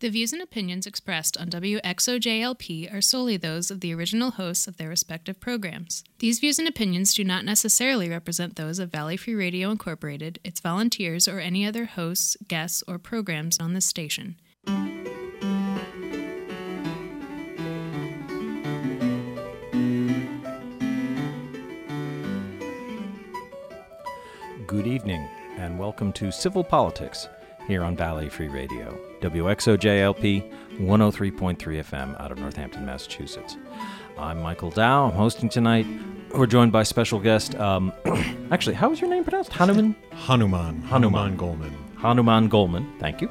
The views and opinions expressed on WXOJLP are solely those of the original hosts of their respective programs. These views and opinions do not necessarily represent those of Valley Free Radio Incorporated, its volunteers, or any other hosts, guests, or programs on this station. Good evening, and welcome to Civil Politics here on Valley Free Radio, WXOJLP 103.3 FM out of Northampton, Massachusetts. I'm Michael Dow. I'm hosting tonight. We're joined by special guest. Um, actually, how was your name pronounced? Hanuman? Hanuman. Hanuman. Goldman. Hanuman Goldman, thank you,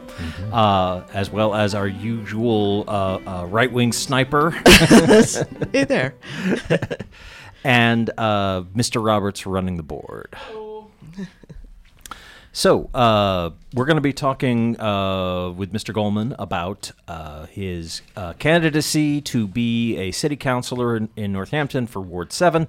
uh, as well as our usual uh, uh, right wing sniper, Hey there. and uh, Mr. Roberts running the board. So, uh, we're going to be talking uh, with Mr. Goldman about uh, his uh, candidacy to be a city councilor in, in Northampton for Ward 7.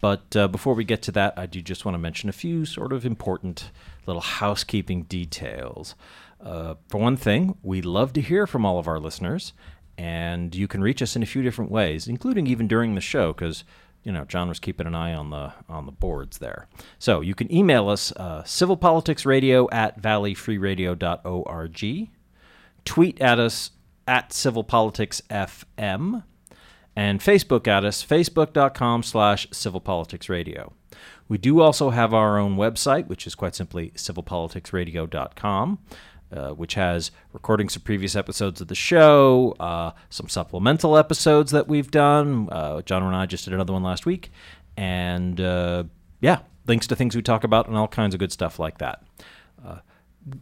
But uh, before we get to that, I do just want to mention a few sort of important little housekeeping details. Uh, for one thing, we love to hear from all of our listeners, and you can reach us in a few different ways, including even during the show, because you know John was keeping an eye on the on the boards there. So you can email us uh, civilpoliticsradio at valleyfreeradio.org, tweet at us at civilpoliticsfm, and Facebook at us, facebook.com slash civilpoliticsradio. We do also have our own website, which is quite simply civilpoliticsradio.com, uh, which has recordings of previous episodes of the show, uh, some supplemental episodes that we've done. Uh, John and I just did another one last week. And uh, yeah, links to things we talk about and all kinds of good stuff like that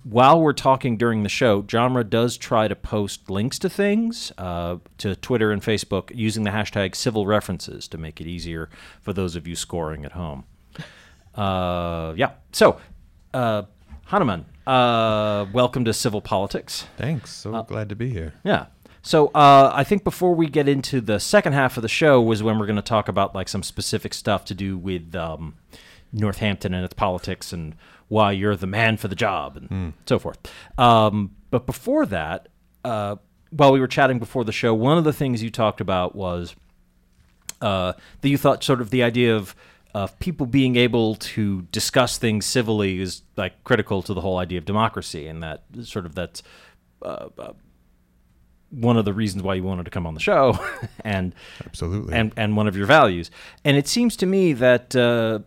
while we're talking during the show, Jamra does try to post links to things uh, to Twitter and Facebook using the hashtag civil references to make it easier for those of you scoring at home. Uh, yeah. So, uh, Hanuman, uh, welcome to Civil Politics. Thanks. So glad to be here. Yeah. So uh, I think before we get into the second half of the show was when we're going to talk about like some specific stuff to do with um, Northampton and its politics and why you're the man for the job and so forth. Um, but before that, uh, while we were chatting before the show, one of the things you talked about was uh, that you thought sort of the idea of of people being able to discuss things civilly is like critical to the whole idea of democracy, and that sort of that's uh, uh, one of the reasons why you wanted to come on the show, and Absolutely. and and one of your values. And it seems to me that uh,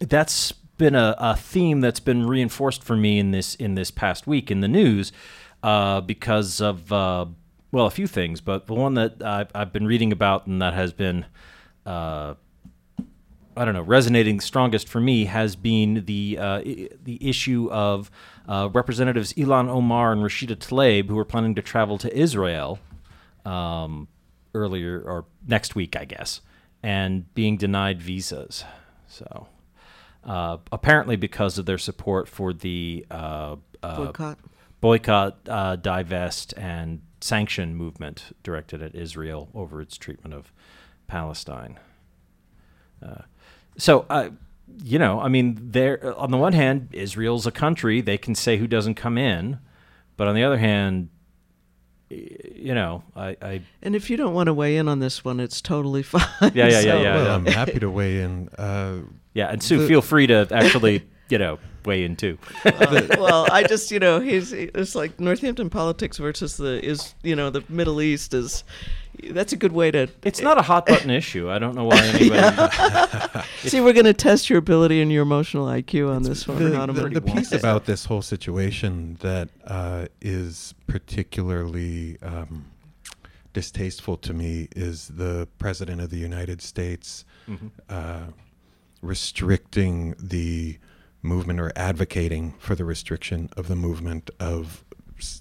that's been a, a theme that's been reinforced for me in this in this past week in the news uh, because of uh, well a few things, but the one that I've, I've been reading about and that has been uh, I don't know resonating strongest for me has been the uh, i- the issue of uh, Representatives Ilhan Omar and Rashida Tlaib who are planning to travel to Israel um, earlier or next week, I guess, and being denied visas. So uh, apparently because of their support for the uh, uh, Boycott. boycott, uh, divest, and sanction movement directed at Israel over its treatment of Palestine. Uh, so, uh, you know, I mean, there on the one hand, Israel's a country; they can say who doesn't come in, but on the other hand, you know, I, I And if you don't want to weigh in on this one, it's totally fine. Yeah, yeah, yeah, So, yeah. well, I'm happy to weigh in. Uh, yeah, and Sue, The- feel free to actually, you know, weigh in too. uh, well, I just, you know, he's it's like Northampton politics versus the is, you know, the Middle East is. That's a good way to. It's not a hot button issue. I don't know why anybody. See, we're going to test your ability and your emotional IQ on this one. the, Hanuman. the, the piece about this whole situation that uh, is particularly um, distasteful to me is the president of the United States Mm-hmm. uh, restricting the movement or advocating for the restriction of the movement of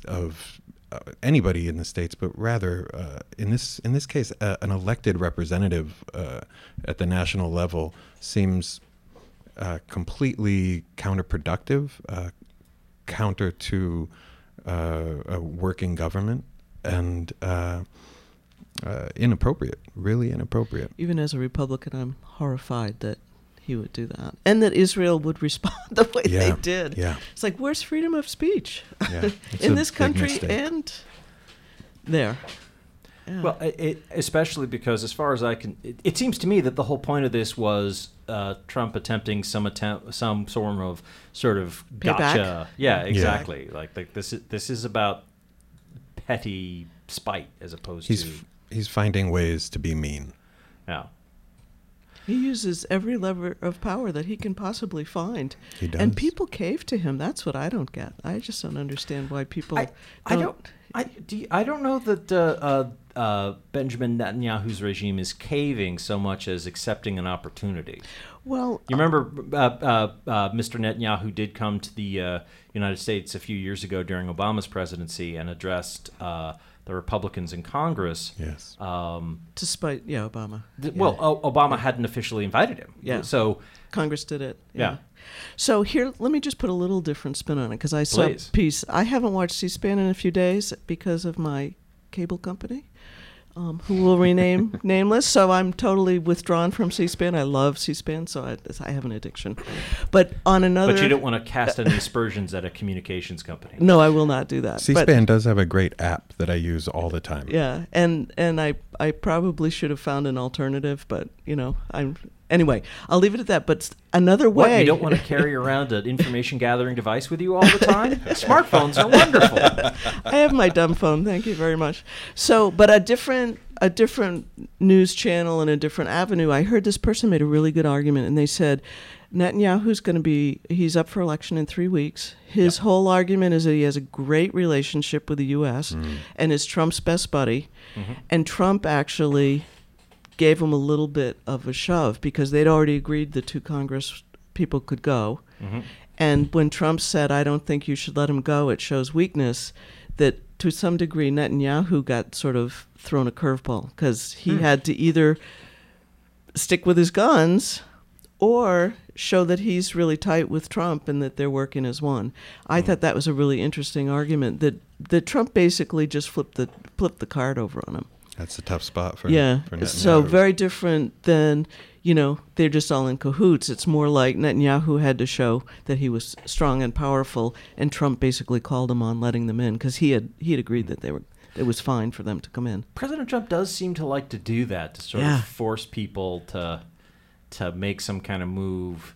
of uh, anybody in the states, but rather uh, in this in this case, uh, an elected representative uh, at the national level seems uh, completely counterproductive, uh, counter to a working government, and inappropriate. Really inappropriate. Even as a Republican, I'm horrified that he he would do that, and that Israel would respond the way they did. yeah. It's like where's freedom of speech Yeah, in this country mistake. and there. Yeah. Well, it, it, especially because, as far as I can, it, it seems to me that the whole point of this was uh, Trump attempting some attempt, some form of sort of Payback? gotcha. Yeah, exactly. Like, like this is this is about petty spite as opposed He's to f- he's finding ways to be mean. yeah. He uses every lever of power that he can possibly find. He And people cave to him. That's what I don't get. I just don't understand why people I, I don't. I, do you- I don't know that uh, uh, uh, Benjamin Netanyahu's regime is caving so much as accepting an opportunity. Well, You remember uh, uh, uh, Mr. Netanyahu did come to the uh, United States a few years ago during Obama's presidency and addressed uh, the Republicans in Congress. Yes. Um, despite yeah, Obama. th- Yeah. Well, o- Obama hadn't officially invited him. Yeah. So Congress did it. Yeah. So here, let me just put a little different spin on it because I saw Please. a piece. I haven't watched C-SPAN in a few days because of my cable company, um, who will rename nameless. So I'm totally withdrawn from C-SPAN. I love C-SPAN, so I, I have an addiction. But on another, but you don't want to cast any aspersions at a communications company. No, I will not do that. C-SPAN does have a great app that I use all the time. Yeah, and and I I probably should have found an alternative, but you know I'm anyway. I'll leave it at that. But another What, way, you don't want to carry around an information gathering device with you all the time? Smartphones are wonderful. I have my dumb phone. Thank you very much. So, but a different a different news channel and a different avenue. I heard this person made a really good argument, and they said Netanyahu's going to be he's up for election in three weeks. His whole argument is that he has a great relationship with the U.S. Mm. and is Trump's best buddy, mm-hmm. and Trump actually gave him a little bit of a shove because they'd already agreed the two Congress people could go. Mm-hmm. And when Trump said, I don't think you should let him go, it shows weakness, that to some degree Netanyahu got sort of thrown a curveball because he hmm. had to either stick with his guns or show that he's really tight with Trump and that they're working as one. I hmm. thought that was a really interesting argument that, that Trump basically just flipped the flipped the card over on him. That's a tough spot for Yeah. For so very different than, you know, they're just all in cahoots. It's more like Netanyahu had to show that he was strong and powerful, and Trump basically called him on letting them in because he had he had agreed that they were it was fine for them to come in. President Trump does seem to like to do that to sort Yeah. of force people to to make some kind of move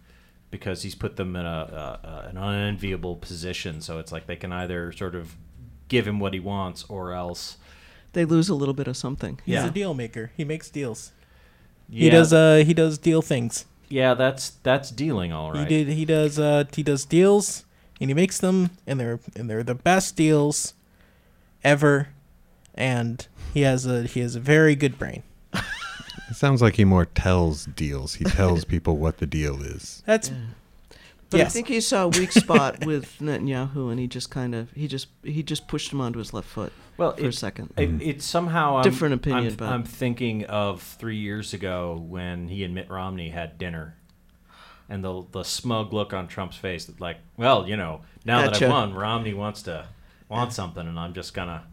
because he's put them in a, a, a an unenviable position. So it's like they can either sort of give him what he wants or else. They lose a little bit of something. He's Yeah. a deal maker. He makes deals. Yeah, He does. Uh, he does deal things. yeah, that's that's dealing all right. He did. He does. Uh, he does deals, and he makes them, and they're and they're the best deals ever. And he has a he has a very good brain. It sounds like he more tells deals. He tells people what the deal is. That's But I think he saw a weak spot with Netanyahu, and he just kind of he just he just pushed him onto his left foot well, for a it, second. it, hmm. it's somehow I'm, Different opinion, I'm, but- I'm thinking of three years ago when he and Mitt Romney had dinner. And the the smug look on Trump's face, that like, well, you know, now that I've won, Romney wants to want something, and I'm just gonna,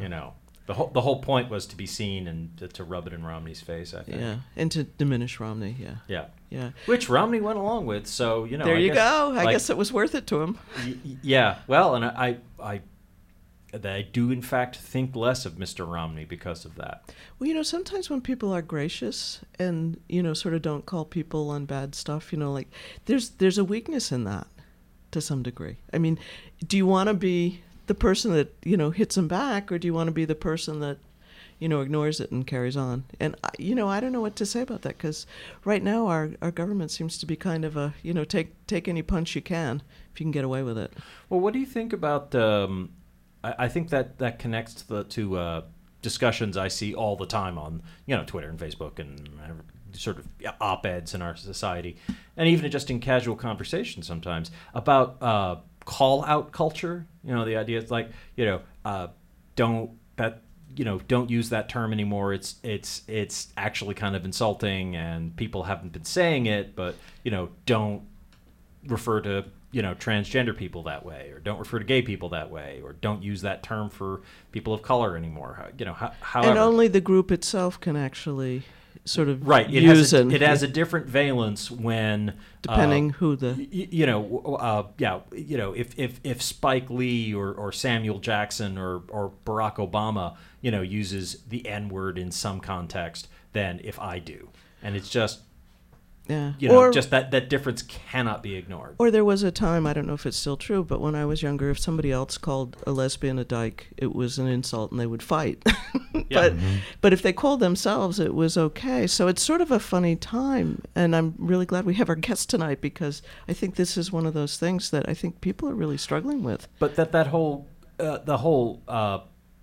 you know, the whole the whole point was to be seen and to, to rub it in Romney's face. I think. Yeah, and to diminish Romney. Yeah, Yeah. yeah. Which Romney went along with, so you know. there I you guess, go. I like, guess it was worth it to him. y- yeah. Well, and I, I, I, I do in fact think less of Mr. Romney because of that. Well, you know, sometimes when people are gracious and you know, sort of don't call people on bad stuff, you know, like there's there's a weakness in that to some degree. I mean, do you want to be the person that you know hits them back, or do you want to be the person that you know ignores it and carries on? And I- you know, I don't know what to say about that because right now our our government seems to be kind of a you know take take any punch you can if you can get away with it. Well, what do you think about? Um, I, I think that that connects to the to uh, discussions I see all the time on you know Twitter and Facebook and uh, sort of op eds in our society, and even just in casual conversation sometimes about uh, call out culture. You know, the idea is like you know uh, don't that you know don't use that term anymore it's it's it's actually kind of insulting and people haven't been saying it but you know don't refer to you know transgender people that way or don't refer to gay people that way or don't use that term for people of color anymore you know how, however And only the group itself can actually sort of Right. It use has a, and it has a different valence when uh, depending who the y- you know, uh, yeah, you know, if, if, if Spike Lee or, or Samuel Jackson or, or Barack Obama, you know, uses the N word in some context than if I do, and it's just yeah you know, or just that that difference cannot be ignored. or there was a time I don't know if it's still true, but when I was younger, if somebody else called a lesbian a dyke, it was an insult and they would fight. yeah. but but if they called themselves, it was okay. So it's sort of a funny time, and I'm really glad we have our guest tonight because I think this is one of those things that I think people are really struggling with. But that that whole uh, the whole uh,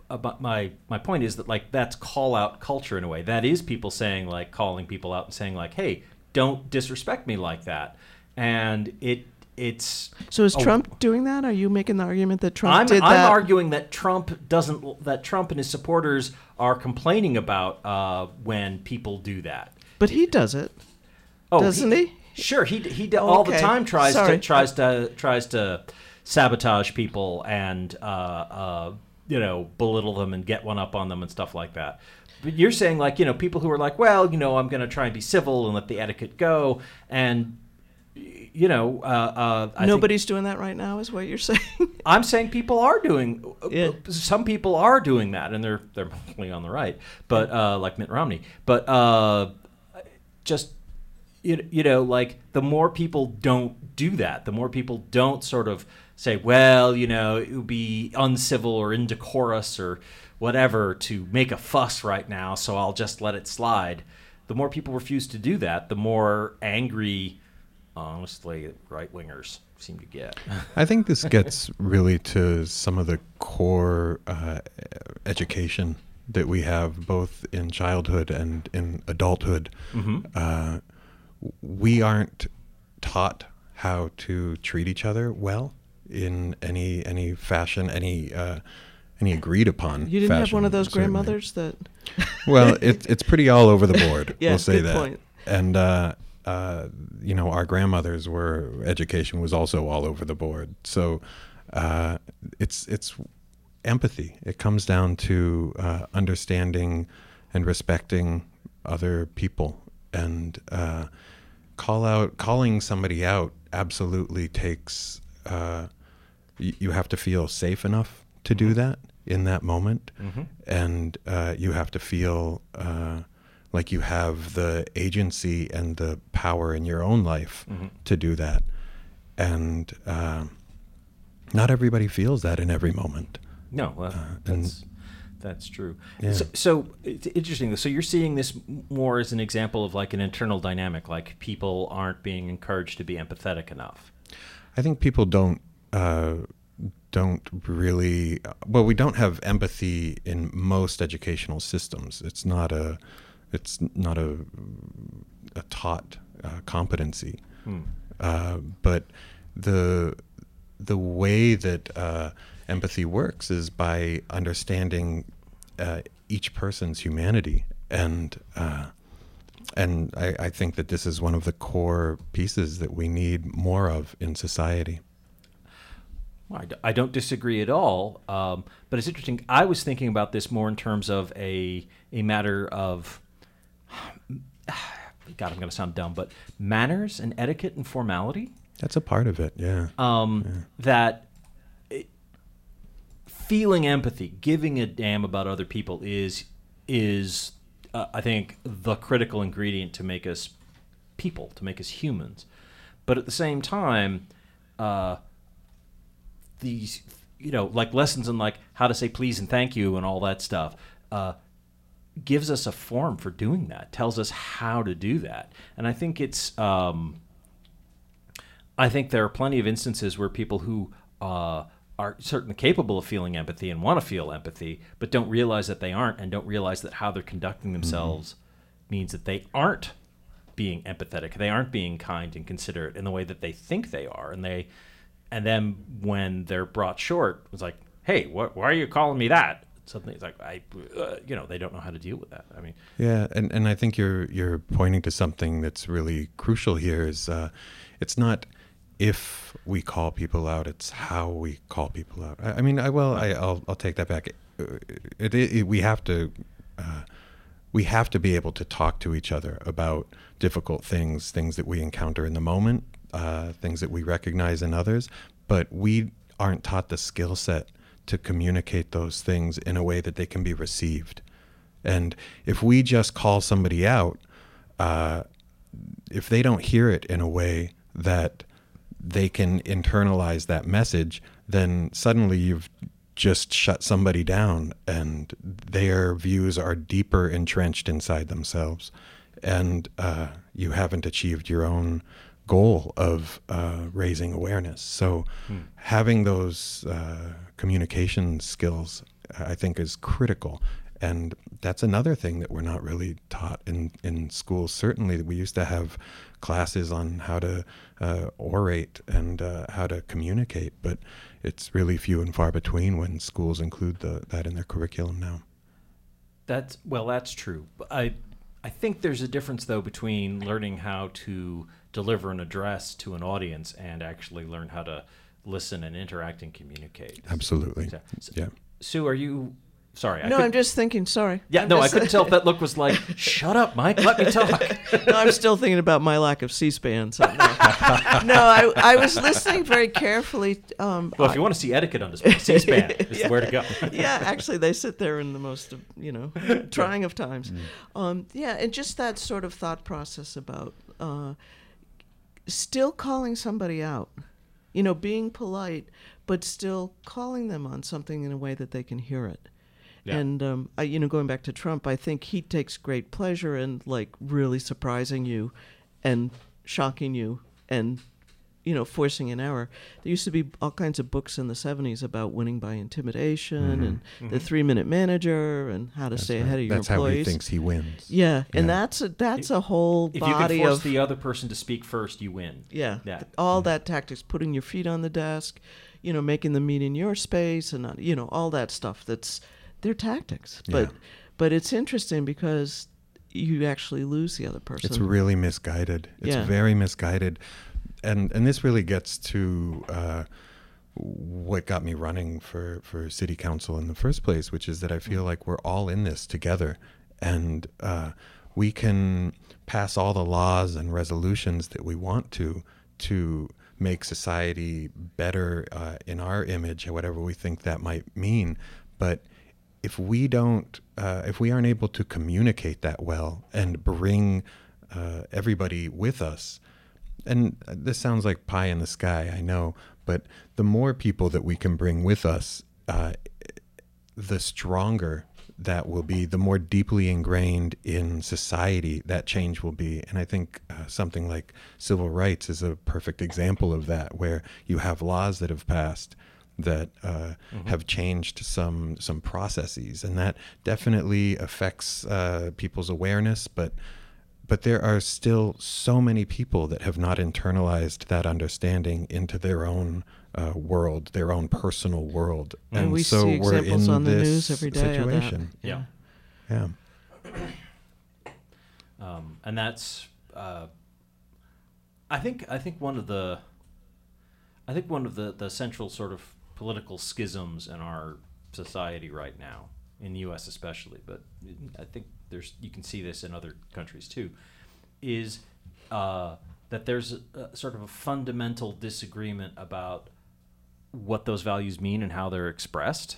about my my point is that like that's call out culture in a way. That is people saying like calling people out and saying like, hey, don't disrespect me like that. And it it's So is Oh. Trump doing that? Are you making the argument that Trump I'm, did I'm that? arguing that Trump doesn't that Trump and his supporters are complaining about uh, when people do that. but he does it. Oh, Doesn't he? Sure, he he d- all the time tries Sorry. to tries to tries to sabotage people and uh, uh, you know belittle them and get one up on them and stuff like that. But you're saying like you know people who are like, well, you know, I'm going to try and be civil and let the etiquette go, and you know, uh, uh, I think- Nobody's doing that right now, is what you're saying. I'm saying people are doing. Yeah. Some people are doing that, and they're they're mostly on the right, but uh, like Mitt Romney. But uh, just you, you know, like the more people don't do that, the more people don't sort of say, well, you know, it would be uncivil or indecorous or whatever to make a fuss right now, so I'll just let it slide. The more people refuse to do that, the more angry, honestly, right wingers seem to get. I think this gets really to some of the core uh, education that we have both in childhood and in adulthood. Uh, we aren't taught how to treat each other well in any any fashion, any uh, any agreed upon. You didn't have one of those certainly. grandmothers that. Well, it's it's pretty all over the board. Yeah, we'll say good that. point. And uh, uh, you know, our grandmothers were education was also all over the board. So uh, it's it's empathy. It comes down to uh, understanding and respecting other people and uh, call out calling somebody out absolutely takes uh, y- you have to feel safe enough to do that in that moment and uh, you have to feel uh, like you have the agency and the power in your own life to do that and uh, not everybody feels that in every moment No, well, and- that's that's true. Yeah. So, so it's interesting. So you're seeing this more as an example of like an internal dynamic, like people aren't being encouraged to be empathetic enough. I think people don't uh, don't really well. We don't have empathy in most educational systems. It's not a it's not a a taught uh, competency. Uh, but the the way that uh, empathy works is by understanding uh, each person's humanity and. Uh, and I, I think that this is one of the core pieces that we need more of in society. Well, I d- I don't disagree at all. Um, but it's interesting. I was thinking about this more in terms of a a matter of God. I'm going to sound dumb, but manners and etiquette and formality. That's a part of it, yeah. um, that it, feeling empathy, giving a damn about other people is is uh, I think the critical ingredient to make us people, to make us humans. But at the same time, uh, these you know like lessons in like how to say please and thank you and all that stuff. Uh, gives us a form for doing that tells us how to do that and i think it's um, I think there are plenty of instances where people who uh, are certainly capable of feeling empathy and want to feel empathy, but don't realize that they aren't, and don't realize that how they're conducting themselves means that they aren't being empathetic. They aren't being kind and considerate in the way that they think they are, and they, and then when they're brought short, it's like, hey, what, why are you calling me that? Suddenly, it's like I, uh, you know, they don't know how to deal with that. I mean, Yeah, and, and I think you're you're pointing to something that's really crucial here is uh, it's not if we call people out, it's how we call people out. I, I mean, I well, I, I'll I'll take that back. Uh, It, it, we have to uh, we have to be able to talk to each other about difficult things, things that we encounter in the moment, uh, things that we recognize in others, but we aren't taught the skill set to communicate those things in a way that they can be received. And if we just call somebody out, uh, if they don't hear it in a way that they can internalize that message, then suddenly you've just shut somebody down and their views are deeper entrenched inside themselves. And uh, you haven't achieved your own goal of uh, raising awareness. So, hmm. having those uh, communication skills, I think, is critical. And that's another thing that we're not really taught in, in schools. Certainly, we used to have classes on how to uh, orate and uh, how to communicate, but it's really few and far between when schools include the, that in their curriculum now. That's well, that's true. I I think there's a difference though between learning how to deliver an address to an audience and actually learn how to listen and interact and communicate. Absolutely. So, yeah. Sue, are you Sorry. No, I'm just thinking. Sorry. Yeah, I'm no, just, I couldn't tell if that look was like, "Shut up, Mike. Let me talk." no, I'm still thinking about my lack of C-SPAN. So no, no I, I was listening very carefully. Um, well, if you want to see etiquette on display, C-SPAN is yeah. where to go. yeah, actually, they sit there in the most, you know, trying of times. Mm. Um, yeah, and just that sort of thought process about uh, still calling somebody out. You know, being polite, but still calling them on something in a way that they can hear it. Yeah. And um, I, you know, going back to Trump, I think he takes great pleasure in like really surprising you, and shocking you, and you know, forcing an error. There used to be all kinds of books in the '70s about winning by intimidation mm-hmm. and mm-hmm. the three-minute manager and how to that's stay right. ahead of your that's employees. That's how he thinks he wins. Yeah, yeah. and that's a, that's a whole if body you can force of the other person to speak first, you win. Yeah, yeah. all that tactics, putting your feet on the desk, you know, making them meet in your space, and you know, all that stuff. That's they're tactics. Yeah. But but it's interesting because you actually lose the other person. It's really misguided. It's yeah. very misguided, and and this really gets to. Uh, what got me running for, for city council in the first place, which is that I feel like we're all in this together, and uh, we can pass all the laws and resolutions that we want to to make society better uh, in our image, whatever we think that might mean. But if we don't, uh, if we aren't able to communicate that well and bring uh, everybody with us, and this sounds like pie in the sky, I know, but the more people that we can bring with us, uh, the stronger that will be, the more deeply ingrained in society that change will be. And I think uh, something like civil rights is a perfect example of that, where you have laws that have passed that uh, mm-hmm. have changed some some processes, and that definitely affects uh, people's awareness. But but there are still so many people that have not internalized that understanding into their own uh, world, their own personal world, and, and we so see we're in on the news every day situation. Yeah, yeah. Um, and that's, uh, I think, I think one of the, I think one of the the central sort of political schisms in our society right now, in the U.S. especially, but I think there's you can see this in other countries too, is uh, that there's a, a sort of a fundamental disagreement about what those values mean and how they're expressed.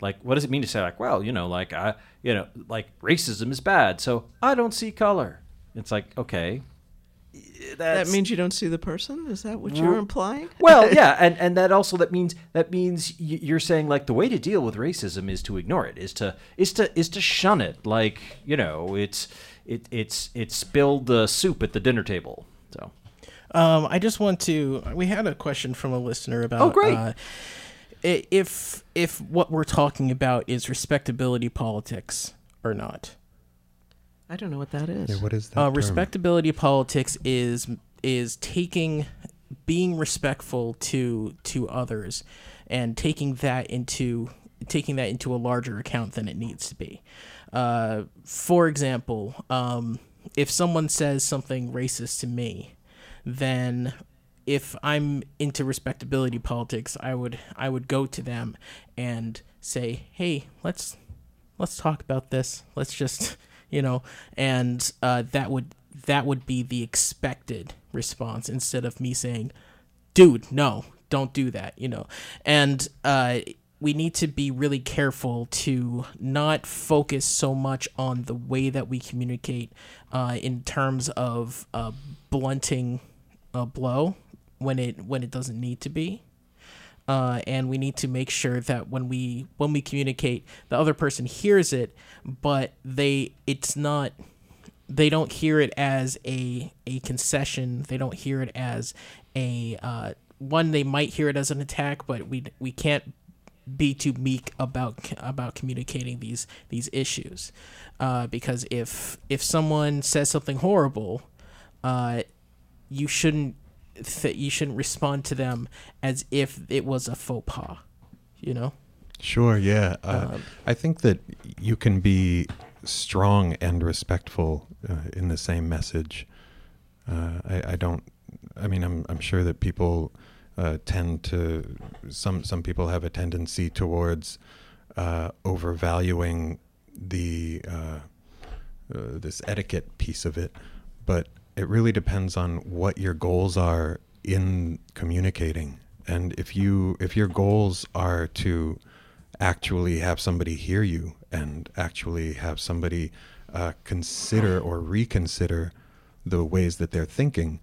Like, what does it mean to say like, well, you know, like I, you know, like racism is bad, so I don't see color. It's like, okay, that means you don't see the person. Is that what you're implying? well, yeah, and and that also that means that means you're saying like the way to deal with racism is to ignore it, is to is to is to shun it. Like you know, it's it it's it's spilled the soup at the dinner table. So, um, I just want to. We had a question from a listener about. Oh, great. Uh, if if what we're talking about is respectability politics or not. I don't know what that is. Yeah, what is that? Uh, respectability politics is is taking being respectful to to others and taking that into taking that into a larger account than it needs to be. Uh, for example, um, if someone says something racist to me, then if I'm into respectability politics, I would I would go to them and say, "Hey, let's let's talk about this. Let's just you know, and uh, that would that would be the expected response instead of me saying, "Dude, no, don't do that," you know, and uh, we need to be really careful to not focus so much on the way that we communicate uh, in terms of uh, blunting a blow when it when it doesn't need to be. Uh, and we need to make sure that when we when we communicate, the other person hears it, but they it's not they don't hear it as a a concession. They don't hear it as a uh, one. They might hear it as an attack, but we we can't be too meek about about communicating these these issues, uh, because if if someone says something horrible, uh, you shouldn't th- you shouldn't respond to them as if it was a faux pas, you know. Sure, yeah. Uh, Um, I think that you can be strong and respectful uh, in the same message. Uh, I, I don't. I mean, I'm I'm sure that people uh, tend to some some people have a tendency towards uh, overvaluing the uh, uh, this etiquette piece of it, but it really depends on what your goals are in communicating. And if you if your goals are to actually have somebody hear you and actually have somebody uh, consider or reconsider the ways that they're thinking,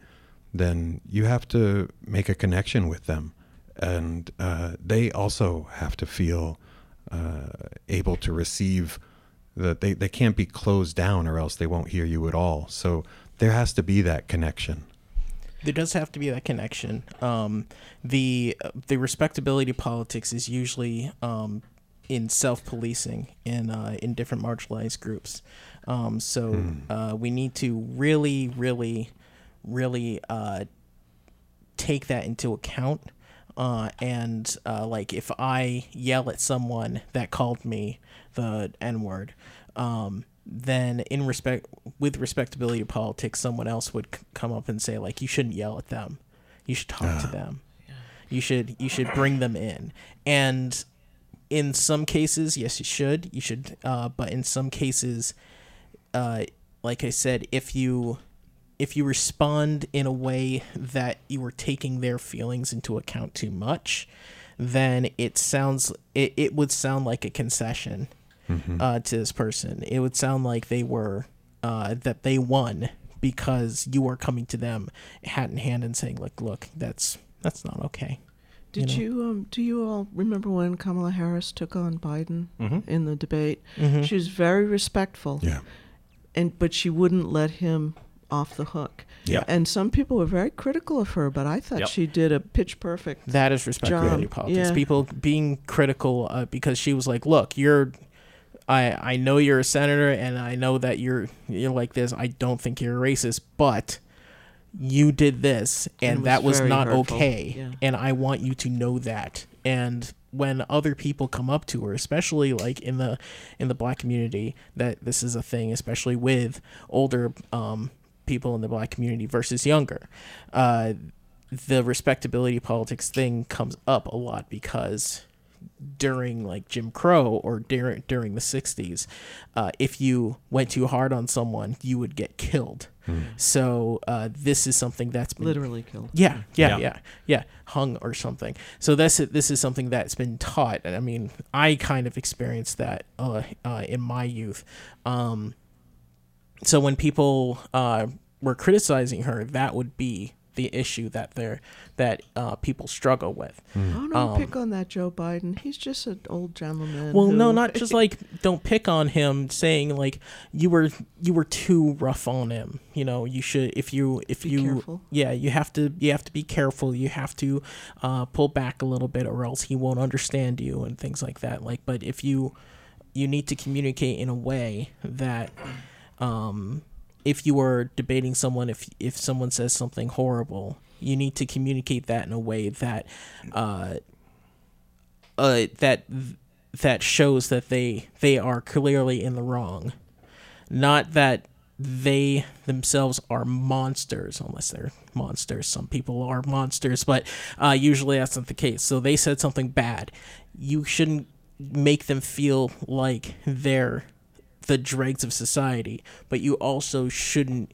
then you have to make a connection with them. And uh, they also have to feel uh, able to receive that they, they can't be closed down or else they won't hear you at all. So there has to be that connection. there does have to be that connection. Um, the the respectability politics is usually um, in self policing in uh, in different marginalized groups. Um, so uh, we need to really, really, really uh, take that into account. Uh, and uh, like if I yell at someone that called me the N word, um, then in respect with respectability to politics, someone else would c- come up and say like, you shouldn't yell at them, you should talk to them, you should you should bring them in, and in some cases, yes, you should, you should, uh, but in some cases, uh, like I said, if you if you respond in a way that you are taking their feelings into account too much, then it sounds it, it would sound like a concession uh, to this person. It would sound like they were uh, that they won because you are coming to them hat in hand and saying like, look, that's that's not okay. Did know? you, um, do you all remember when Kamala Harris took on Biden Mm-hmm. in the debate? Mhm. She was very respectful, Yeah. and but she wouldn't let him off the hook. Yeah. And some people were very critical of her, but I thought Yep. she did a pitch perfect. That is respectability Job, politics. yeah. People being critical uh, because she was like, "Look, you're, I I know you're a senator, and I know that you're you're like this. I don't think you're a racist, but you did this, And and, was that was not hurtful. okay, Yeah. and I want you to know that." And when other people come up to her, especially like in the in the black community, that this is a thing, especially with older um, people in the black community versus younger. Uh, the respectability politics thing comes up a lot because during like Jim Crow or during during the 60s uh, if you went too hard on someone you would get killed so uh, this is something that's been Literally killed. yeah, yeah, Yeah. yeah, yeah, hung or something. So this this is something that's been taught. And I mean, I kind of experienced that uh, uh, in my youth. Um, so when people uh, were criticizing her, that would be the issue that they're that uh, people struggle with. Oh, don't Um, pick on that Joe Biden. He's just an old gentleman. Well, no, not just like don't pick on him, saying like you were you were too rough on him. You know, you should if you if Be you careful. yeah you have to you have to be careful. You have to uh, pull back a little bit, or else he won't understand you and things like that. Like, but if you you need to communicate in a way that um, if you are debating someone, if if someone says something horrible, you need to communicate that in a way that uh, uh, that that shows that they they are clearly in the wrong, not that they themselves are monsters unless they're monsters. Some people are monsters but uh, usually that's not the case. So they said something bad. You shouldn't make them feel like they're the dregs of society, but you also shouldn't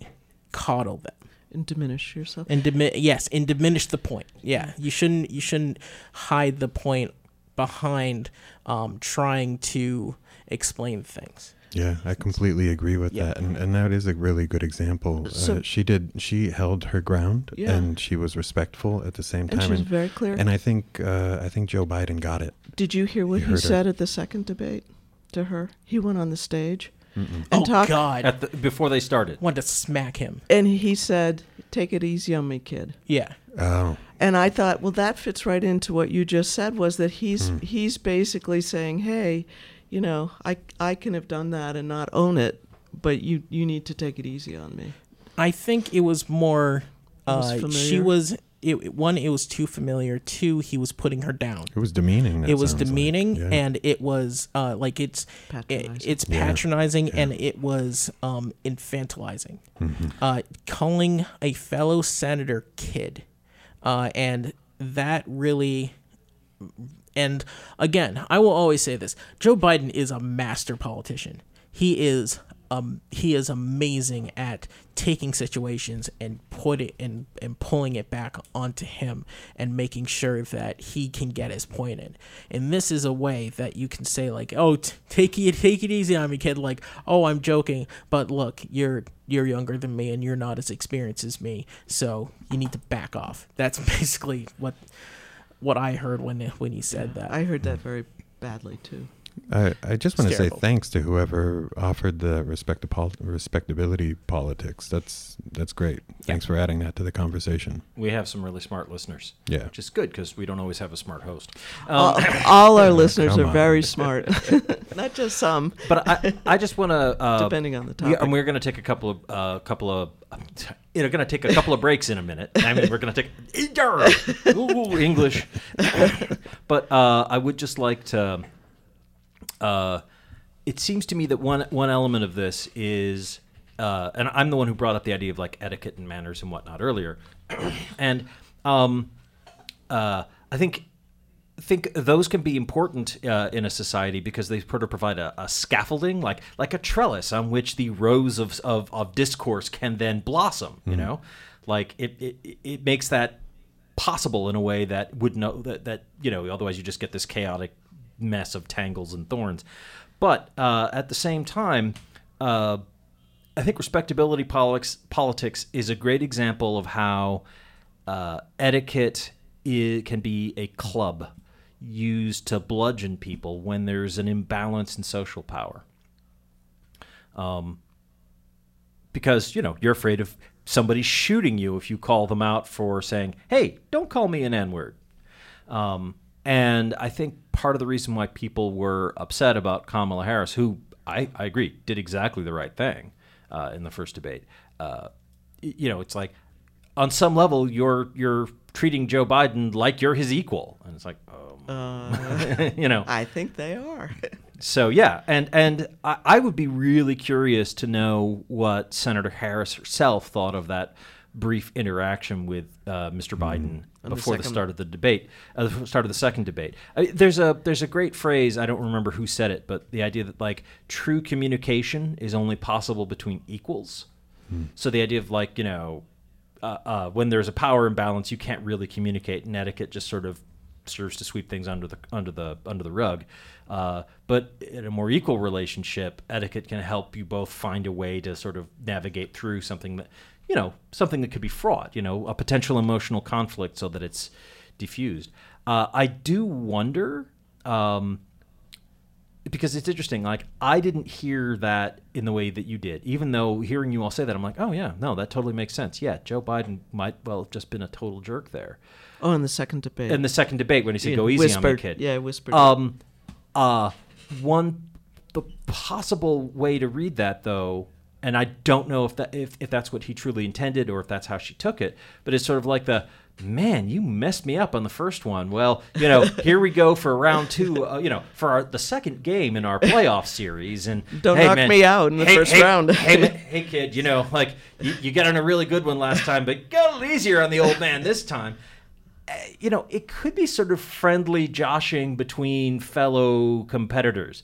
coddle them and diminish yourself. and dimi- yes, and diminish the point. Yeah, you shouldn't you shouldn't hide the point behind um, trying to explain things. Yeah, I completely agree with Yeah. that, and and that is a really good example. So- uh, she did. She held her ground, Yeah. and she was respectful at the same time. And time. she's And, very clear. and I think uh, I think Joe Biden got it. Did you hear what You he heard her. said at the second debate to her? He went on the stage Mm-mm. and oh talked, God, At the, before they started. wanted to smack him. and he said, "Take it easy on me, kid." Yeah, Oh, And I thought, well, that fits right into what you just said. Was that he's Hmm. he's basically saying, hey, you know, I I can have done that and not own it, but you you need to take it easy on me. I think it was more. It was Uh, she was. It, it- one, it was too familiar. Two, he was putting her down. it was demeaning. it was sounds like. demeaning, Yeah. and it was uh, like it's it, Patronizing. it's patronizing, Yeah. and it was um, infantilizing. Mhm. uh, calling a fellow senator kid, uh, and that really. And again, I will always say this: Joe Biden is a master politician. He is um he is amazing at taking situations and put it and and pulling it back onto him and making sure that he can get his point in. And this is a way that you can say like, "Oh, t- take it take it easy on me, kid." Like, "Oh, I'm joking, but look, you're you're younger than me and you're not as experienced as me, so you need to back off." That's basically what what I heard when when he said that. I heard that very badly too. I, I just want to say thanks to whoever offered the respectapol- respectability politics. That's that's great. Thanks for adding that to the conversation. We have some really smart listeners, Yeah. which is good because we don't always have a smart host. Um, all, all our listeners come are very smart, not just some, but I, I just want to. Uh, depending on the Yeah, topic. and we're going to take a couple of uh, couple of you know going to take a couple of breaks in a minute. I mean, we're going to take Ooh, English, but uh, I would just like to. Uh, it seems to me that one one element of this is, uh, and I'm the one who brought up the idea of like etiquette and manners and whatnot earlier, and um, uh, I think think those can be important uh, in a society because they sort of provide a, a scaffolding, like like a trellis on which the rows of of, of discourse can then blossom. You know, like it, it it makes that possible in a way that would know that that you know otherwise you just get this chaotic mess of tangles and thorns. But uh, at the same time. Uh, I think respectability politics politics is a great example of how uh, etiquette i can be a club used to bludgeon people when there's an imbalance in social power. Um, because you know you're afraid of somebody shooting you if you call them out for saying, "Hey, don't call me an N-word." Um, and I think part of the reason why people were upset about Kamala Harris, who I, I agree did exactly the right thing uh, in the first debate, uh, you know, it's like on some level you're you're treating Joe Biden like you're his equal, and it's like, um, Uh, you know, I think they are. so yeah, and and I, I would be really curious to know what Senator Harris herself thought of that brief interaction with uh, Mr. Biden the before the second- start of the debate, uh, the start of the second debate. I, there's a there's a great phrase I don't remember who said it, but the idea that like true communication is only possible between equals. So the idea of like you know uh, uh, when there's a power imbalance, you can't really communicate, and etiquette just sort of serves to sweep things under the under the under the rug. Uh, but in a more equal relationship, etiquette can help you both find a way to sort of navigate through something that you know something that could be fraught, you know, a potential emotional conflict, so that it's diffused. Uh, I do wonder. Um, because it's interesting. Like I didn't hear that in the way that you did. Even though hearing you all say that, I'm like, oh yeah, no, that totally makes sense. Yeah, Joe Biden might well have just been a total jerk there. Oh, in the second debate. In the second debate, when he said, Yeah, "Go easy whispered, on the kid," Yeah, whispered. um, uh, one the possible way to read that though, and I don't know if that if, if that's what he truly intended or if that's how she took it, but it's sort of like the man, you messed me up on the first one. Well, you know, here we go for round two. Uh, you know, for our, the second game in our playoff series, and Don't hey, knock man, me out in the hey- first hey- round. hey, hey, kid, you know, like you, you got on a really good one last time, but go a little easier on the old man this time you know, it could be sort of friendly joshing between fellow competitors.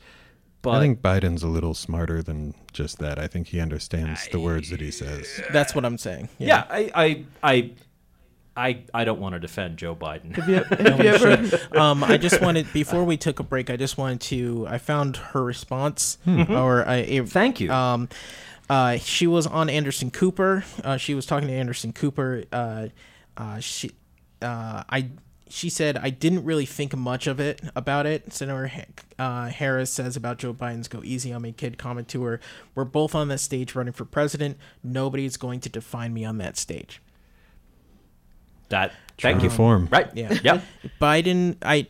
But I think Biden's a little smarter than just that. I think he understands the words that he says. That's what I'm saying. yeah, I, I, I, I, I don't want to defend Joe Biden. Have you, have you ever? um, I just wanted before we took a break. I just wanted to. I found her response, Hmm. or uh, a, Thank you. Um, uh, she was on Anderson Cooper. Uh, she was talking to Anderson Cooper. Uh, uh, she, uh, I, she said I didn't really think much of it about it. Senator uh, Harris says about Joe Biden's "Go easy on me, kid" comment to her. We're both on that stage running for president. Nobody's going to define me on that stage. that. Thank to you. form. Right. Yeah. Yep. Biden, I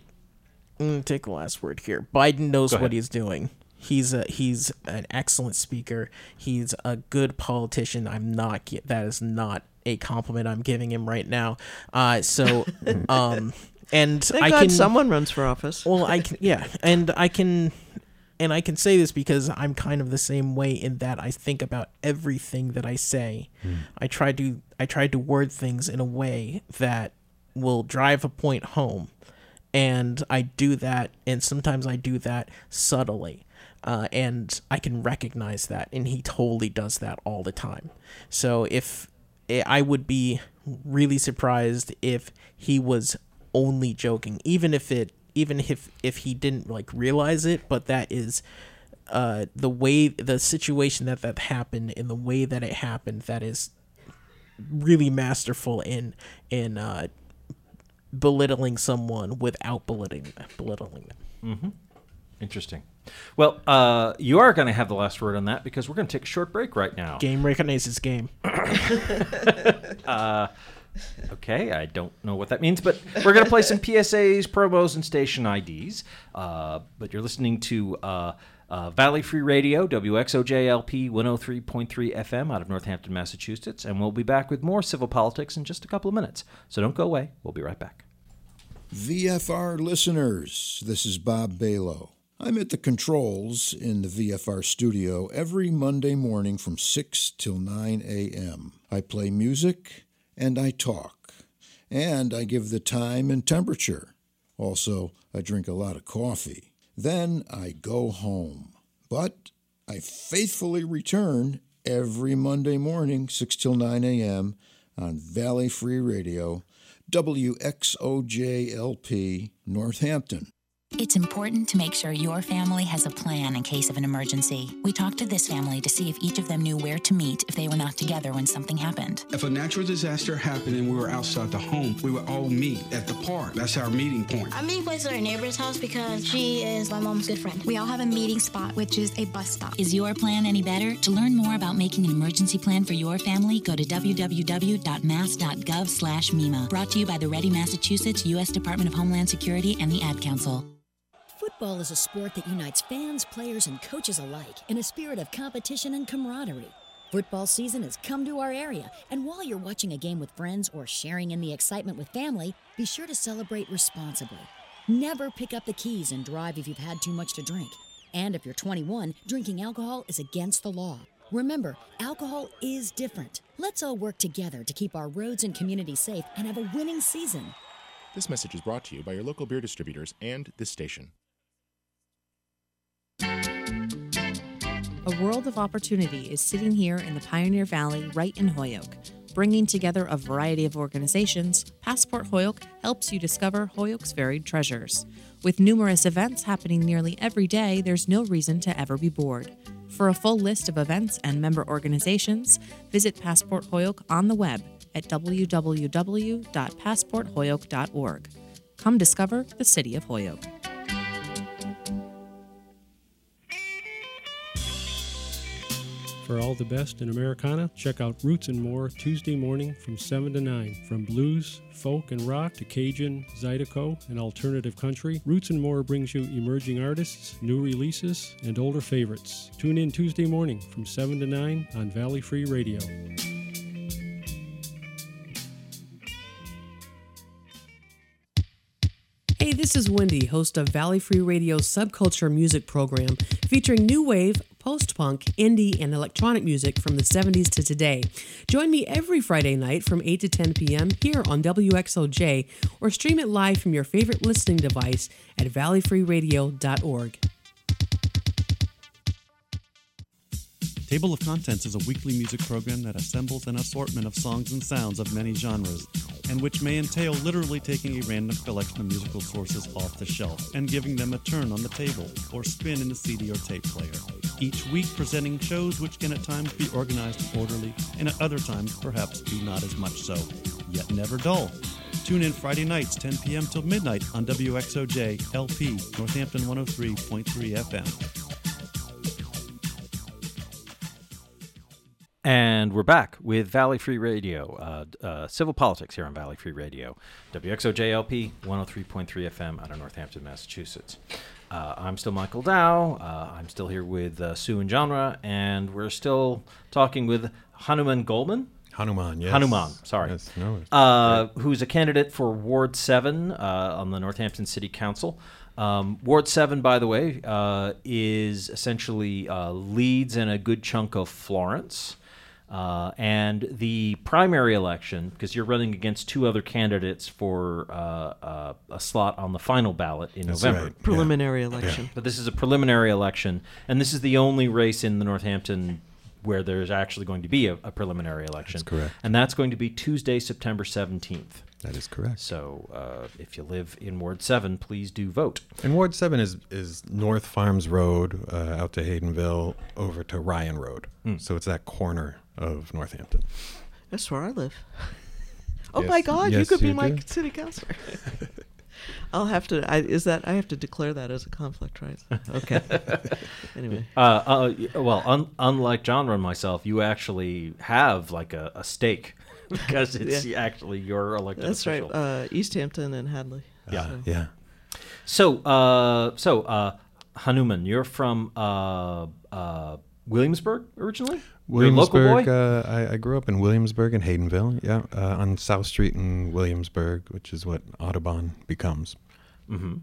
take the last word here. Biden knows what he's doing. He's a he's an excellent speaker. He's a good politician. I'm not that is not a compliment I'm giving him right now. Uh, so um, and Thank I God can someone runs for office. well, I can yeah, and I can and I can say this because I'm kind of the same way in that I think about everything that I say. I try to I try to word things in a way that will drive a point home. And I do that and sometimes I do that subtly. Uh, and I can recognize that and he totally does that all the time. So if I would be really surprised if he was only joking even if it even if if he didn't like realize it but that is uh the way the situation that that happened in the way that it happened that is really masterful in in uh belittling someone without belittling belittling them Interesting. Well, uh, you are going to have the last word on that because we're going to take a short break right now. game recognizes game Okay, I don't know what that means, but we're going to play some PSAs, promos, and station IDs. Uh, but you're listening to uh, uh, Valley Free Radio, WXOJLP 103.3 FM out of Northampton, Massachusetts. And we'll be back with more civil politics in just a couple of minutes. So don't go away. We'll be right back. VFR listeners, this is Bob Balo. I'm at the controls in the VFR studio every Monday morning from 6 till 9 a.m. I play music and I talk, and I give the time and temperature. Also, I drink a lot of coffee. Then I go home. But I faithfully return every Monday morning, 6 till 9 a.m. on Valley Free Radio, WXOJLP, Northampton. It's important to make sure your family has a plan in case of an emergency. We talked to this family to see if each of them knew where to meet if they were not together when something happened. If a natural disaster happened and we were outside the home, we would all meet at the park. That's our meeting point. I'm meeting place at our neighbor's house because she is my mom's good friend. We all have a meeting spot, which is a bus stop. Is your plan any better? To learn more about making an emergency plan for your family, go to www.mass.gov/mema. Brought to you by the Ready Massachusetts, U.S. Department of Homeland Security, and the Ad Council. Football is a sport that unites fans, players, and coaches alike in a spirit of competition and camaraderie. Football season has come to our area, and while you're watching a game with friends or sharing in the excitement with family, be sure to celebrate responsibly. Never pick up the keys and drive if you've had too much to drink. And if you're 21, drinking alcohol is against the law. Remember, alcohol is different. Let's all work together to keep our roads and community safe and have a winning season. This message is brought to you by your local beer distributors and this station. A world of opportunity is sitting here in the Pioneer Valley right in Holyoke. Bringing together a variety of organizations, Passport Holyoke helps you discover Holyoke's varied treasures. With numerous events happening nearly every day, there's no reason to ever be bored. For a full list of events and member organizations, visit Passport Holyoke on the web at www.passportholyoke.org. Come discover the city of Holyoke. For all the best in Americana, check out Roots and More Tuesday morning from 7 to 9. From blues, folk, and rock to Cajun, Zydeco, and alternative country, Roots and More brings you emerging artists, new releases, and older favorites. Tune in Tuesday morning from 7 to 9 on Valley Free Radio. This is Wendy, host of Valley Free Radio's subculture music program featuring new wave, post punk, indie, and electronic music from the 70s to today. Join me every Friday night from 8 to 10 p.m. here on WXOJ or stream it live from your favorite listening device at valleyfreeradio.org. Table of Contents is a weekly music program that assembles an assortment of songs and sounds of many genres, and which may entail literally taking a random collection of musical sources off the shelf and giving them a turn on the table or spin in a CD or tape player. Each week presenting shows which can at times be organized and orderly and at other times perhaps be not as much so, yet never dull. Tune in Friday nights, 10 p.m. till midnight on WXOJ LP, Northampton 103.3 FM. And we're back with Valley Free Radio, uh, uh, civil politics here on Valley Free Radio, WXOJLP 103.3 FM out of Northampton, Massachusetts. Uh, I'm still Michael Dow. Uh, I'm still here with uh, Sue and Genre, and we're still talking with Hanuman Goldman. Hanuman, yes. Hanuman, sorry. Yes, no, uh, who's a candidate for Ward 7 on the Northampton City Council. Um, Ward 7, by the way, is essentially Leeds and a good chunk of Florence. Uh, and the primary election, because you're running against two other candidates for uh, uh, a slot on the final ballot in That's November. right. Preliminary election. But this is a preliminary election, and this is the only race in the Northampton where there's actually going to be a, a preliminary election. That's correct. And that's going to be Tuesday, September 17th. That is correct. So uh, if you live in Ward 7, please do vote. And Ward 7 is, is North Farms Road uh, out to Haydenville over to Ryan Road. Mm. So it's that corner of Northampton. That's where I live. oh Yes. my God, you Yes, could be you my do. city councilor. I'll have to. I, is that I have to declare that as a conflict, right? Okay. anyway, Uh, uh, well, un- unlike John and myself, you actually have like a, a stake because it's Yeah. actually your elected that's right. official. Uh, Easthampton and Hadley. Yeah. So- Yeah. So, uh, so uh, Hanuman, you're from uh, uh, Williamsburg originally. Williamsburg. boy. Uh, I, I grew up in Williamsburg and Haydenville. Yeah, uh, on South Street in Williamsburg, which is what Audubon becomes. hmm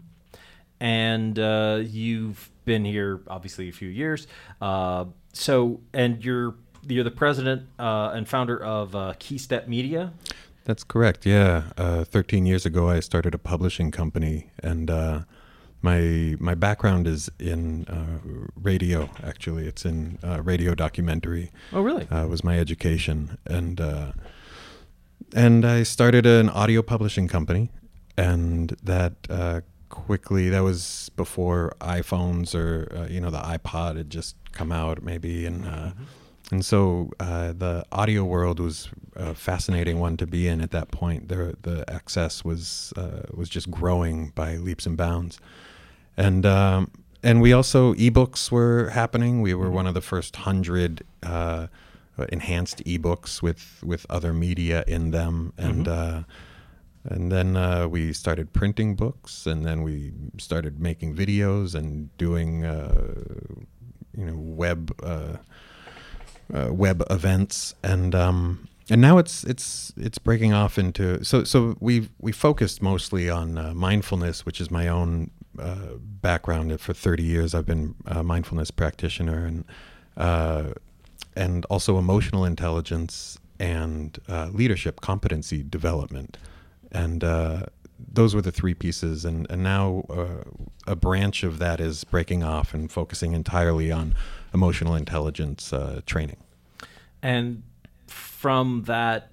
And uh, you've been here obviously a few years. Uh, so, and you're you're the president uh, and founder of uh, Key Step Media. That's correct. Yeah, uh, 13 years ago, I started a publishing company, and uh, my my background is in uh, radio. Actually, it's in uh, radio documentary. Oh, really? Uh, was my education, and uh, and I started an audio publishing company, and that uh, quickly that was before iPhones or uh, you know the iPod had just come out maybe, and uh, and so uh, the audio world was a fascinating one to be in at that point. The the access was uh, was just growing by leaps and bounds, and um, and we also ebooks were happening. We were one of the first hundred uh, enhanced ebooks with with other media in them, and. Uh, and then uh, we started printing books, and then we started making videos and doing, uh, you know, web uh, uh, web events, and um, and now it's it's it's breaking off into so so we we focused mostly on uh, mindfulness, which is my own uh, background. For thirty years, I've been a mindfulness practitioner, and uh, and also emotional intelligence and uh, leadership competency development. And uh, those were the three pieces. And, and now uh, a branch of that is breaking off and focusing entirely on emotional intelligence training. And from that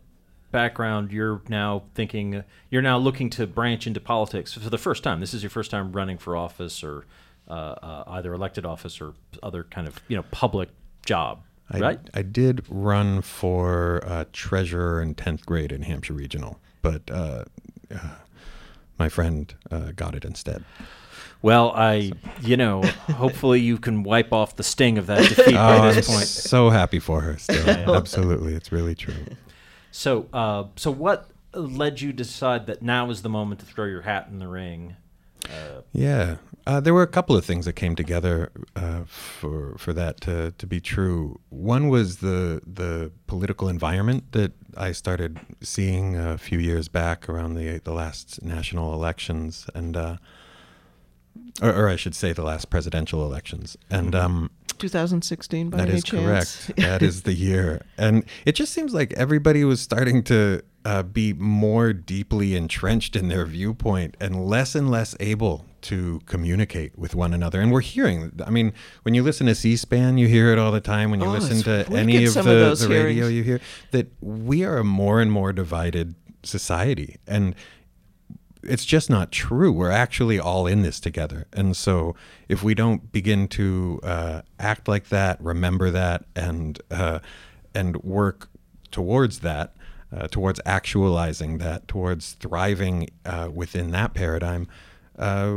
background, you're now thinking, you're now looking to branch into politics for the first time. This is your first time running for office or uh, uh, either elected office or other kind of, you know, public job, I, right? I did run for uh, treasurer in 10th grade in Hampshire Regional, but uh, uh, my friend uh, got it instead. Well, I, you know, hopefully you can wipe off the sting of that defeat Oh, by I'm point. so happy for her still. Absolutely. It's really true. So, uh, so what led you to decide that now is the moment to throw your hat in the ring? Uh, Yeah, uh, there were a couple of things that came together uh, for for that to, to be true. One was the the political environment that I started seeing a few years back around the the last national elections, and uh, or, or I should say the last presidential elections, and. Um, 2016 by that any is chance? correct. that is the year, and it just seems like everybody was starting to uh, be more deeply entrenched in their viewpoint and less and less able to communicate with one another. And we're hearing, I mean, when you listen to C SPAN, you hear it all the time. When you Oh, listen to any of the, of the radio, hearings. you hear that we are a more and more divided society. And it's just not true. We're actually all in this together. And so if we don't begin to uh, act like that, remember that, and uh, and work towards that, uh, towards actualizing that, towards thriving uh, within that paradigm, uh,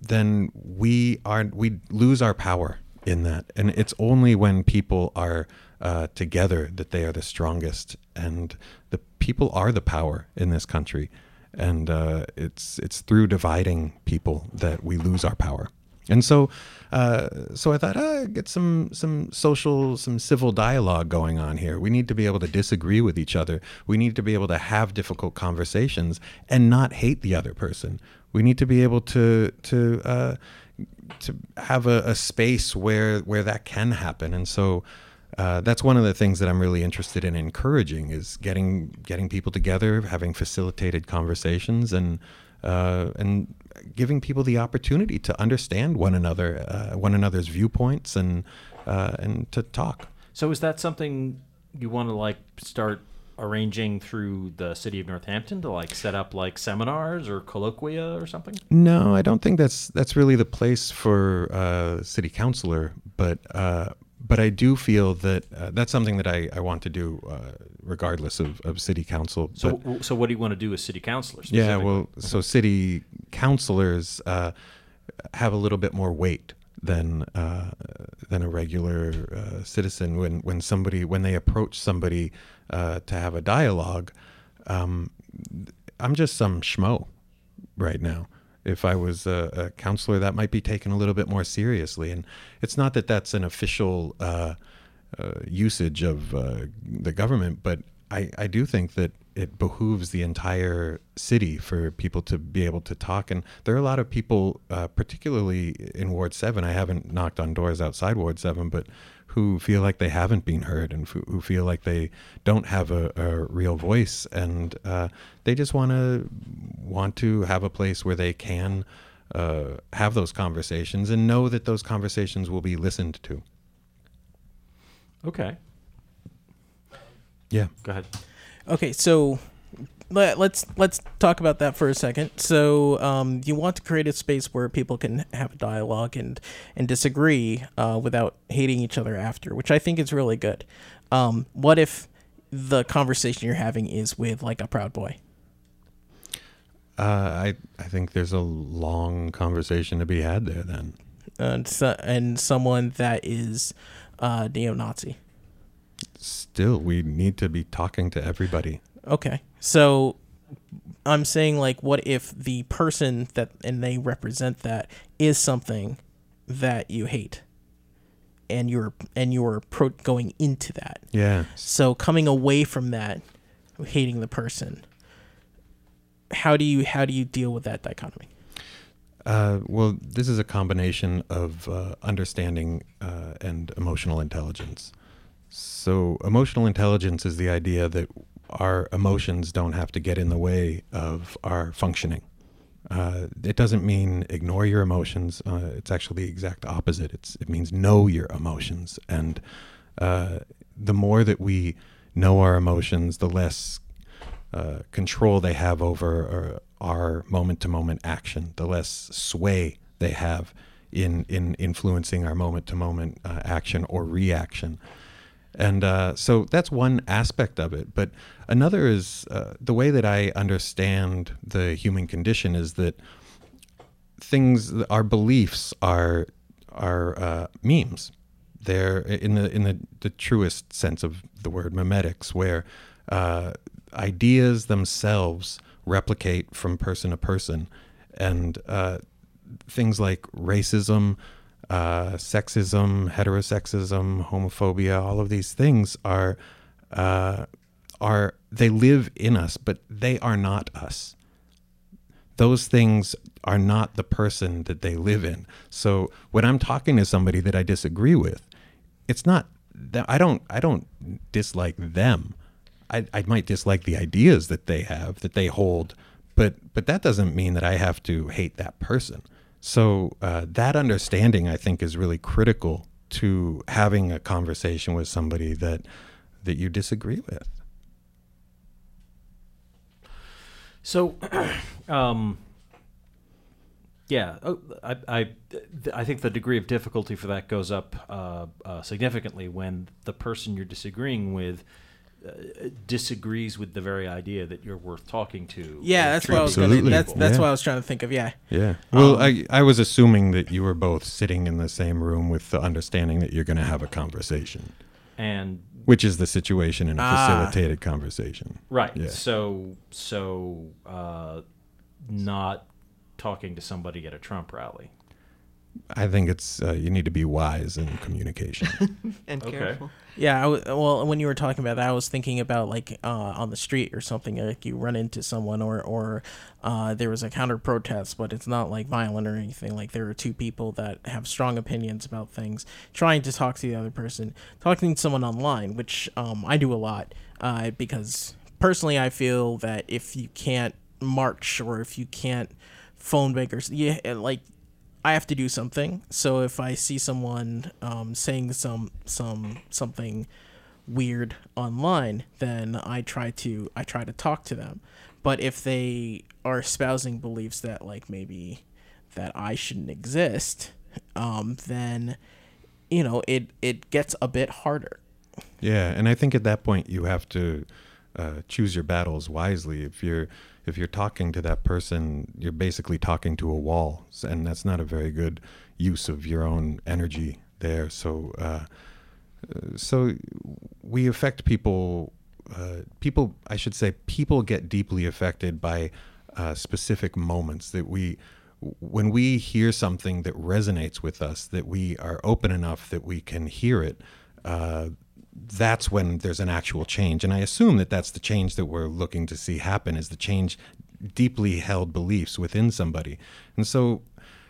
then we are we lose our power in that. And it's only when people are uh, together that they are the strongest, and the people are the power in this country and uh, it's it's through dividing people that we lose our power. And so, uh, so I thought, ah, get some some social, some civil dialogue going on here. We need to be able to disagree with each other. We need to be able to have difficult conversations and not hate the other person. We need to be able to to uh, to have a, a space where where that can happen. And so. Uh, that's one of the things that I'm really interested in encouraging is getting getting people together, having facilitated conversations, and uh, and giving people the opportunity to understand one another, uh, one another's viewpoints, and uh, and to talk. So is that something you want to like start arranging through the city of Northampton to like set up like seminars or colloquia or something? No, I don't think that's that's really the place for uh, city councilor, but uh, but I do feel that uh, that's something that I, I want to do uh, regardless of, of city council. So But- so what do you want to do as city councilors? yeah, well, so city councilors uh, have a little bit more weight than uh, than a regular uh, citizen. When when somebody when they approach somebody uh, to have a dialogue, um, I'm just some schmo right now. If I was a, a counselor, that might be taken a little bit more seriously. And it's not that that's an official uh, uh, usage of uh, the government, but I, I do think that it behooves the entire city for people to be able to talk. And there are a lot of people, uh, particularly in Ward 7, I haven't knocked on doors outside Ward 7, but who feel like they haven't been heard and who who feel like they don't have a, a real voice. And uh, they just want to want to have a place where they can uh, have those conversations and know that those conversations will be listened to. Okay. Yeah. Go ahead. Okay, so let, let's let's talk about that for a second. So, um, you want to create a space where people can have a dialogue and and disagree uh, without hating each other after, which I think is really good. Um, what if the conversation you're having is with like a proud boy? Uh, I I think there's a long conversation to be had there. Then and so, and someone that is uh, neo-Nazi. still, we need to be talking to everybody. Okay. So I'm saying like what if the person that and they represent that is something that you hate and you're and you're pro- going into that. Yeah. So coming away from that hating the person how do you how do you deal with that dichotomy? Uh, well, this is a combination of uh, understanding uh, and emotional intelligence. So, emotional intelligence is the idea that our emotions don't have to get in the way of our functioning. Uh, it doesn't mean ignore your emotions. Uh, it's actually the exact opposite. It's it means know your emotions, and uh, the more that we know our emotions, the less uh, control they have over uh, our moment-to-moment action, the less sway they have in in influencing our moment-to-moment uh, action or reaction. And uh, so that's one aspect of it. But another is uh, the way that I understand the human condition is that things, our beliefs are are uh, memes. They're in the in the, the truest sense of the word memetics, where uh, ideas themselves replicate from person to person, and uh, things like racism, uh, sexism, heterosexism, homophobia, all of these things are uh, are they live in us, but they are not us. Those things are not the person that they live in. So when I'm talking to somebody that I disagree with, it's not that I don't I don't dislike them. I, I might dislike the ideas that they have that they hold, but but that doesn't mean that I have to hate that person. So uh, that understanding, I think, is really critical to having a conversation with somebody that that you disagree with. So, um, yeah, oh, I, I, I think the degree of difficulty for that goes up uh, uh, significantly when the person you're disagreeing with uh, disagrees with the very idea that you're worth talking to. Yeah, that's what I was. Gonna, that's that's Yeah. what I was trying to think of. Yeah. Yeah. Well, Um, I I was assuming that you were both sitting in the same room with the understanding that you're going to have a conversation, And which is the situation in a Ah. facilitated conversation. Right. Yeah. So so uh, not talking to somebody at a Trump rally. I think it's uh, you need to be wise in communication. and Okay. careful. Yeah, I w- well, when you were talking about that, I was thinking about like uh, on the street or something, like you run into someone, or or uh, there was a counter protest, but it's not like violent or anything. Like there are two people that have strong opinions about things, trying to talk to the other person, talking to someone online, which um, I do a lot uh, because personally, I feel that if you can't march or if you can't phone bakers, yeah, like I have to do something. So if I see someone um, saying some some something weird online, then I try to I try to talk to them. But if they are espousing beliefs that like maybe that I shouldn't exist, um, then you know it it gets a bit harder. Yeah, and I think at that point you have to uh, choose your battles wisely. If you're if you're talking to that person, you're basically talking to a wall, and that's not a very good use of your own energy there. So, uh, uh, so we affect people. Uh, people, I should say, people get deeply affected by uh, specific moments that we when we hear something that resonates with us, that we are open enough that we can hear it, uh, that's when there's an actual change. And I assume that that's the change that we're looking to see happen is the change deeply held beliefs within somebody. And so,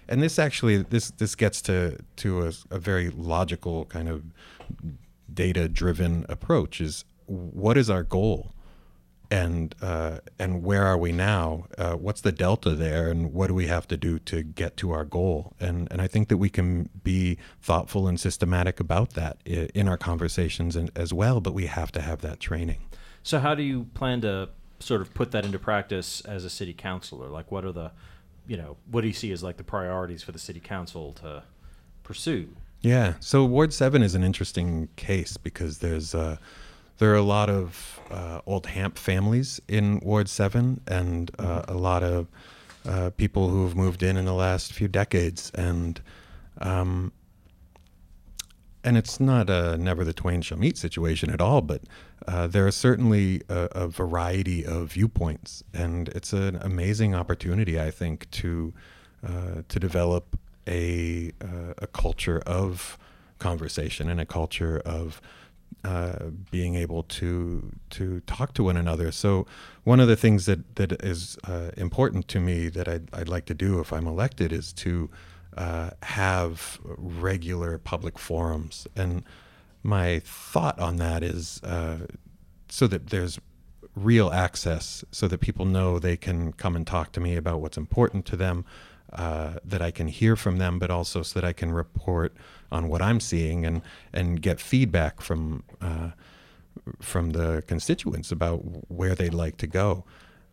and this actually, this, this gets to, to a, a very logical kind of data driven approach is what is our goal? And uh, and where are we now? Uh, what's the delta there, and what do we have to do to get to our goal? And and I think that we can be thoughtful and systematic about that in our conversations and, as well. But we have to have that training. So how do you plan to sort of put that into practice as a city councilor? Like, what are the, you know, what do you see as like the priorities for the city council to pursue? Yeah. So Ward Seven is an interesting case because there's uh, there are a lot of uh, old Hamp families in Ward Seven, and uh, a lot of uh, people who have moved in in the last few decades, and um, and it's not a never the twain shall meet situation at all, but uh, there are certainly a, a variety of viewpoints, and it's an amazing opportunity, I think, to uh, to develop a uh, a culture of conversation and a culture of uh, being able to to talk to one another. So one of the things that that is uh, important to me that I'd, I'd like to do if I'm elected is to uh, have regular public forums. And my thought on that is uh, so that there's real access, so that people know they can come and talk to me about what's important to them. Uh, that I can hear from them, but also so that I can report on what I'm seeing and and get feedback from uh, from the constituents about where they'd like to go.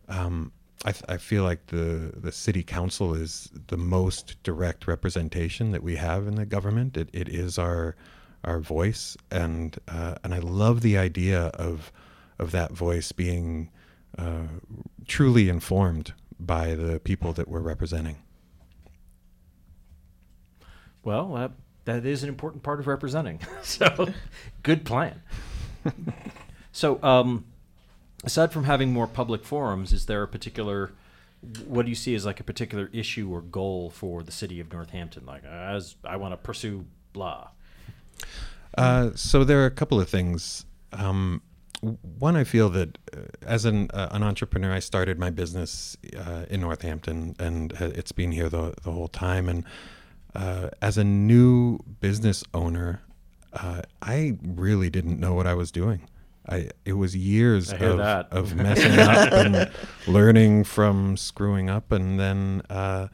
Um, I, th- I feel like the the city council is the most direct representation that we have in the government. It it is our our voice, and uh, and I love the idea of of that voice being uh, truly informed by the people that we're representing. Well, that that is an important part of representing. so, good plan. so, um, aside from having more public forums, is there a particular what do you see as like a particular issue or goal for the city of Northampton? Like, as I want to pursue blah. Uh, so there are a couple of things. Um, one, I feel that uh, as an uh, an entrepreneur, I started my business uh, in Northampton, and uh, it's been here the the whole time. And uh, as a new business owner, uh, I really didn't know what I was doing. I it was years I of, that. of messing up and learning from screwing up, and then uh,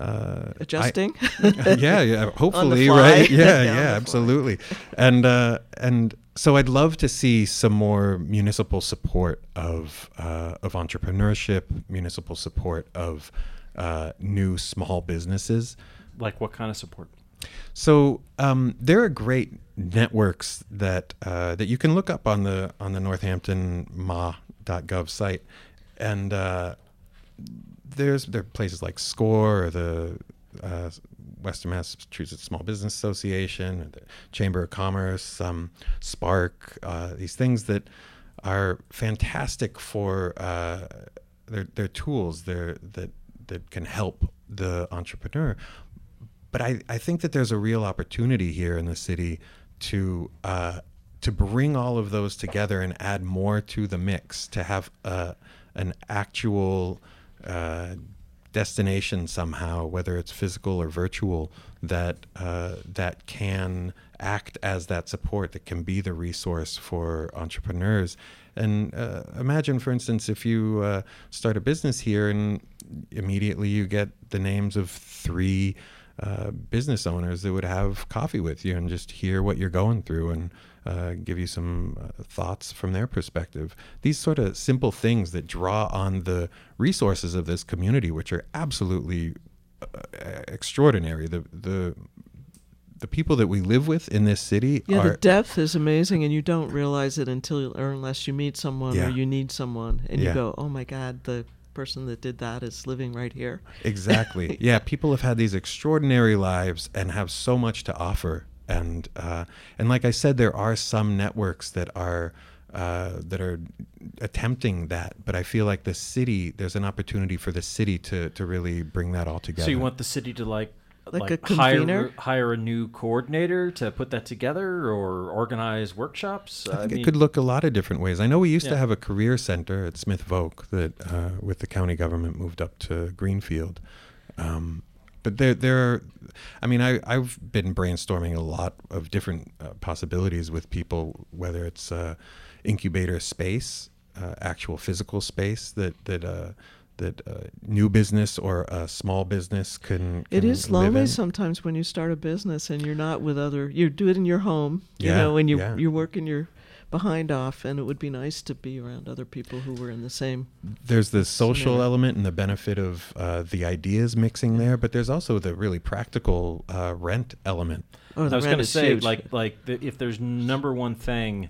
uh, Adjusting? I- yeah, yeah. Hopefully, fly? right? Yeah, Yeah, on the yeah, fly. absolutely. And uh, and so I'd love to see some more municipal support of uh, of entrepreneurship, municipal support of uh, new small businesses. Like what kind of support? So um, there are great networks that uh, that you can look up on the on the Northampton Ma.gov site, and uh, there's there are places like SCORE or the uh, Western Massachusetts Small Business Association, the Chamber of Commerce, um, Spark, uh, these things that are fantastic for uh, they're, they're tools they're, that that can help the entrepreneur. But I, I think that there's a real opportunity here in the city to uh, to bring all of those together and add more to the mix to have uh, an actual uh, destination somehow, whether it's physical or virtual, that uh, that can act as that support, that can be the resource for entrepreneurs. And uh, imagine, for instance, if you uh, start a business here and immediately you get the names of three uh, business owners that would have coffee with you and just hear what you're going through and uh, give you some uh, thoughts from their perspective. These sort of simple things that draw on the resources of this community, which are absolutely uh, extraordinary. The the the people that we live with in this city Yeah, are the depth is amazing, and you don't realize it until or unless you meet someone Yeah. or you need someone, and Yeah. you go, "Oh my God, the person that did that is living right here." Exactly. yeah, people have had these extraordinary lives and have so much to offer. And uh, and like I said, there are some networks that are uh, that are attempting that, but I feel like the city there's an opportunity for the city to to really bring that all together. So you want the city to like Like like, a hire convener? hire a new coordinator to put that together or organize workshops? I think it could look a lot of different ways. I know we used to have a career center at Smith Voke that, uh, with the county government, moved up to Greenfield. Um, but there, there are, I mean, I, I've been brainstorming a lot of different uh, possibilities with people, whether it's uh, incubator space, uh, actual physical space that that uh, that uh, new business or a small business can. It can is live lonely in. sometimes when you start a business and you're not with other. You do it in your home, you Yeah, know, and you yeah. you're working your behind off, and it would be nice to be around other people who were in the same. there's the social scenario. element and the benefit of uh, the ideas mixing there, but there's also the really practical uh, rent element. Oh, I was rent going to is say, huge. like, like the, if there's number one thing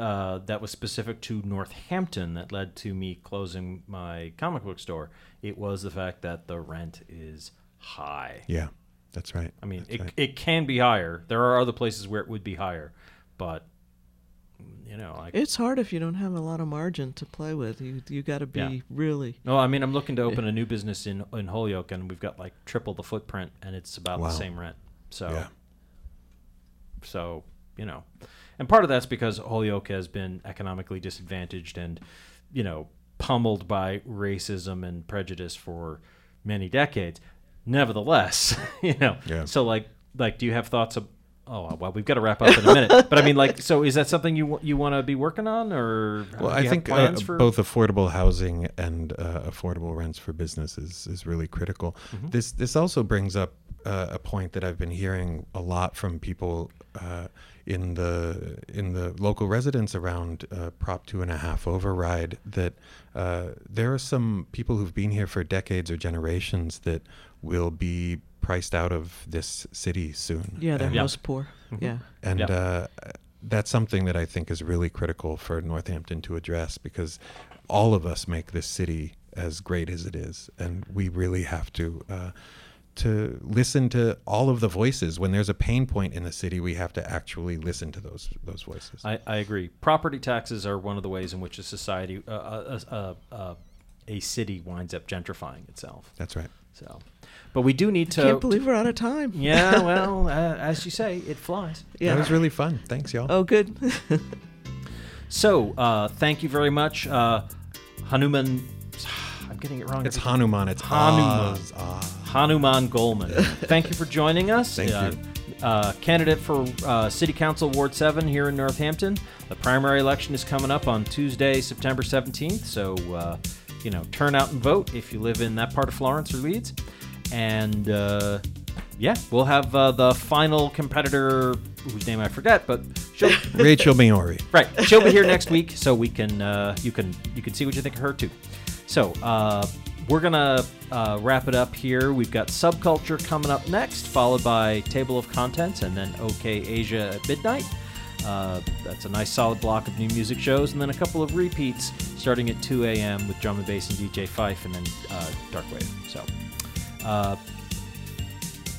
uh, that was specific to Northampton that led to me closing my comic book store, it was the fact that the rent is high. Yeah, that's right. I mean, That's it, right. it can be higher. There are other places where it would be higher, but you know, like It's hard if you don't have a lot of margin to play with. You you got to be Yeah. really. No, I mean I'm looking to open a new business in in Holyoke, and we've got like triple the footprint, and it's about Wow. the same rent. So, Yeah. so you know, and part of that's because Holyoke has been economically disadvantaged and you know pummeled by racism and prejudice for many decades. Nevertheless, you know, Yeah. so like like do you have thoughts of Oh well, we've got to wrap up in a minute. but I mean, like, so is that something you you want to be working on, or Well, I think uh, for both affordable housing and uh, affordable rents for businesses is, really critical. Mhm. This this also brings up uh, a point that I've been hearing a lot from people uh, in the in the local residents around uh, Prop two and a half override. That uh, there are some people who've been here for decades or generations that will be priced out of this city soon. Yeah, they're And- house poor. Mhm. Yeah. and Yeah. uh, that's something that I think is really critical for Northampton to address because all of us make this city as great as it is, and we really have to uh, to listen to all of the voices. When there's a pain point in the city, we have to actually listen to those those voices. I, I agree. Property taxes are one of the ways in which a society, uh, uh, uh, uh, a city winds up gentrifying itself. That's right. So, but we do need to. I Can't believe we're out of time. Yeah, well, uh, as you say, it flies. Yeah. That was really fun. Thanks, y'all. Oh, good. So, uh, thank you very much, uh, Hanuman. I'm getting it wrong. It's Hanuman. It's Hanuman. Oz. Oz. Hanuman Goldman. Thank you for joining us. Thank uh, you. Uh, candidate for uh, City Council Ward 7 here in Northampton. The primary election is coming up on Tuesday, September 17th. So, uh, you know, turn out and vote if you live in that part of Florence or Leeds. And uh, yeah, we'll have uh, the final competitor, whose name I forget, but she'll Rachel Maiore. Right, she'll be here next week, so we can uh, you can you can see what you think of her too. So we're gonna uh, wrap it up here. We've got subculture coming up next, followed by table of contents, and then OK Asia at midnight. Uh, that's a nice solid block of new music shows, and then a couple of repeats starting at 2 a.m. with drum and bass and DJ Fife, and then uh, Darkwave. So. Uh,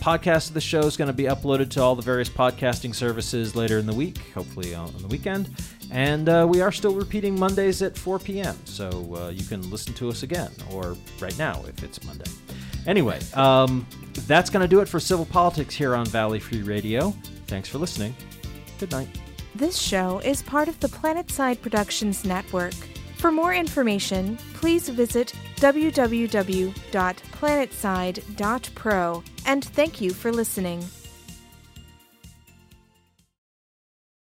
podcast of the show is going to be uploaded to all the various podcasting services later in the week, hopefully on the weekend. And uh, we are still repeating Mondays at 4 p.m., so uh, you can listen to us again, or right now if it's Monday. Anyway, um, that's going to do it for Civil Politics here on Valley Free Radio. Thanks for listening. Good night. This show is part of the Planetside Productions Network. For more information, please visit www.planetside.pro and thank you for listening.